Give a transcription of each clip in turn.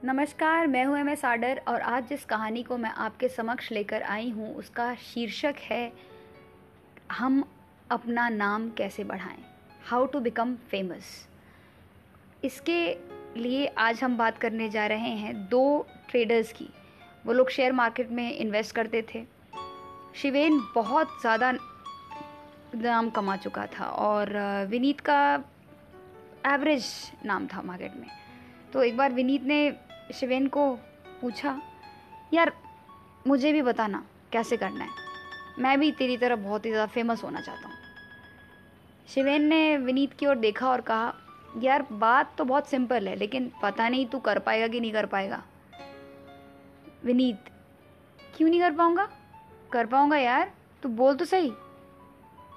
नमस्कार, मैं हूँ एम एस आडर और आज जिस कहानी को मैं आपके समक्ष लेकर आई हूँ, उसका शीर्षक है, हम अपना नाम कैसे बढ़ाएँ? हाउ टू बिकम फ़ेमस इसके लिए आज हम बात करने जा रहे हैं दो ट्रेडर्स की। वो लोग शेयर मार्केट में इन्वेस्ट करते थे। शिवेन बहुत ज़्यादा नाम कमा चुका था और विनीत का एवरेज नाम था मार्केट में। तो एक बार विनीत ने शिवेन को पूछा, यार, मुझे भी बताना, कैसे करना है? मैं भी तेरी तरह बहुत ही ज़्यादा फ़ेमस होना चाहता हूँ। शिवेन ने विनीत की ओर देखा और कहा, यार, बात तो बहुत सिंपल है, लेकिन पता नहीं तू कर पाएगा कि नहीं कर पाएगा? विनीत, क्यों नहीं कर पाऊँगा? कर पाऊँगा यार, तू बोल तो सही।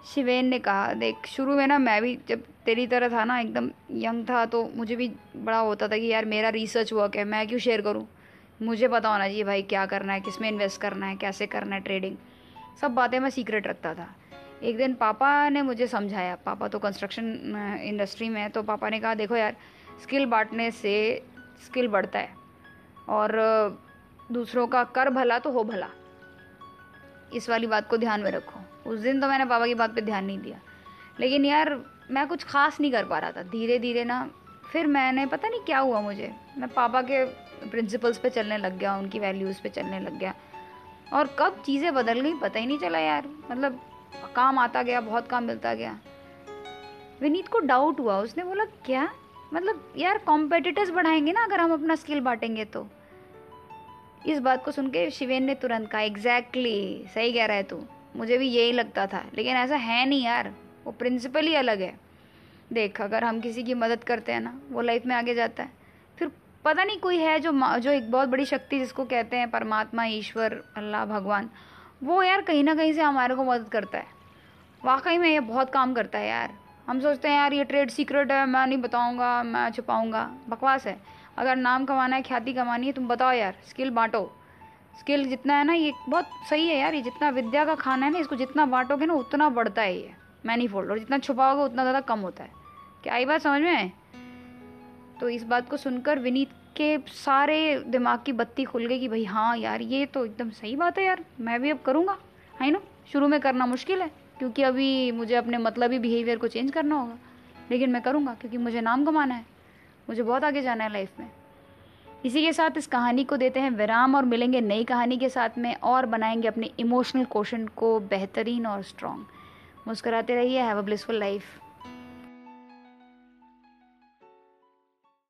शिवेन ने कहा, देख, शुरू में ना मैं भी जब तेरी तरह था ना, एकदम यंग था तो मुझे भी बड़ा होता था कि यार मेरा रिसर्च वर्क है, मैं क्यों शेयर करूँ? मुझे पता होना चाहिए भाई क्या करना है किसमें इन्वेस्ट करना है, कैसे करना है ट्रेडिंग सब बातें मैं सीक्रेट रखता था। एक दिन पापा ने मुझे समझाया, पापा तो कंस्ट्रक्शन इंडस्ट्री में है तो पापा ने कहा, देखो यार स्किल बांटने से स्किल बढ़ता है, और दूसरों का कर भला तो हो भला। इस वाली बात को ध्यान में रखो। उस दिन तो मैंने पापा की बात पे ध्यान नहीं दिया। लेकिन यार मैं कुछ खास नहीं कर पा रहा था। धीरे धीरे ना फिर मैंने पता नहीं क्या हुआ मुझे। मैं पापा के प्रिंसिपल्स पे चलने लग गया उनकी वैल्यूज़ पे चलने लग गया। और कब चीज़ें बदल गई पता ही नहीं चला यार। मतलब काम आता गया बहुत काम मिलता गया। विनीत को डाउट हुआ उसने बोला क्या? मतलब यार कॉम्पिटिटर्स बढ़ाएँगे ना अगर हम अपना स्किल बांटेंगे तो? इस बात को सुन के शिवेन ने तुरंत कहा एग्जैक्टली exactly, सही कह रहा है तू। मुझे भी यही लगता था लेकिन ऐसा है नहीं यार। वो प्रिंसिपल ही अलग है। देख, अगर हम किसी की मदद करते हैं ना, वो लाइफ में आगे जाता है। फिर पता नहीं कोई है जो जो एक बहुत बड़ी शक्ति जिसको कहते हैं परमात्मा, ईश्वर, अल्लाह, भगवान। वो यार कहीं ना कहीं से हमारे को मदद करता है। वाकई में ये बहुत काम करता है यार। हम सोचते हैं, यार, ये ट्रेड सीक्रेट है, मैं नहीं बताऊँगा, मैं छुपाऊँगा। बकवास है। अगर नाम कमाना है, ख्याति कमानी है, तुम बताओ यार स्किल बांटो। स्किल जितना है ना, ये बहुत सही है यार, ये जितना विद्या का खाना है ना, इसको जितना बांटोगे ना, उतना बढ़ता है ये। मैनी फोल्ड और जितना छुपाओगे, उतना ज़्यादा कम होता है। क्या आई बात समझ में तो इस बात को सुनकर विनीत के सारे दिमाग की बत्ती खुल गई कि भाई हाँ यार, ये तो एकदम सही बात है यार, मैं भी अब करूँगा, है ना? शुरू में करना मुश्किल है, क्योंकि अभी मुझे अपने मतलबी बिहेवियर को चेंज करना होगा, लेकिन मैं करूँगा, क्योंकि मुझे नाम कमाना है, मुझे बहुत आगे जाना है लाइफ में। इसी के साथ इस कहानी को देते हैं विराम और मिलेंगे नई कहानी के साथ में और बनाएँगे अपने इमोशनल क्वेश्चन को बेहतरीन और स्ट्रॉन्ग मुस्कराते रहिए हैव अ ब्लिसफुल लाइफ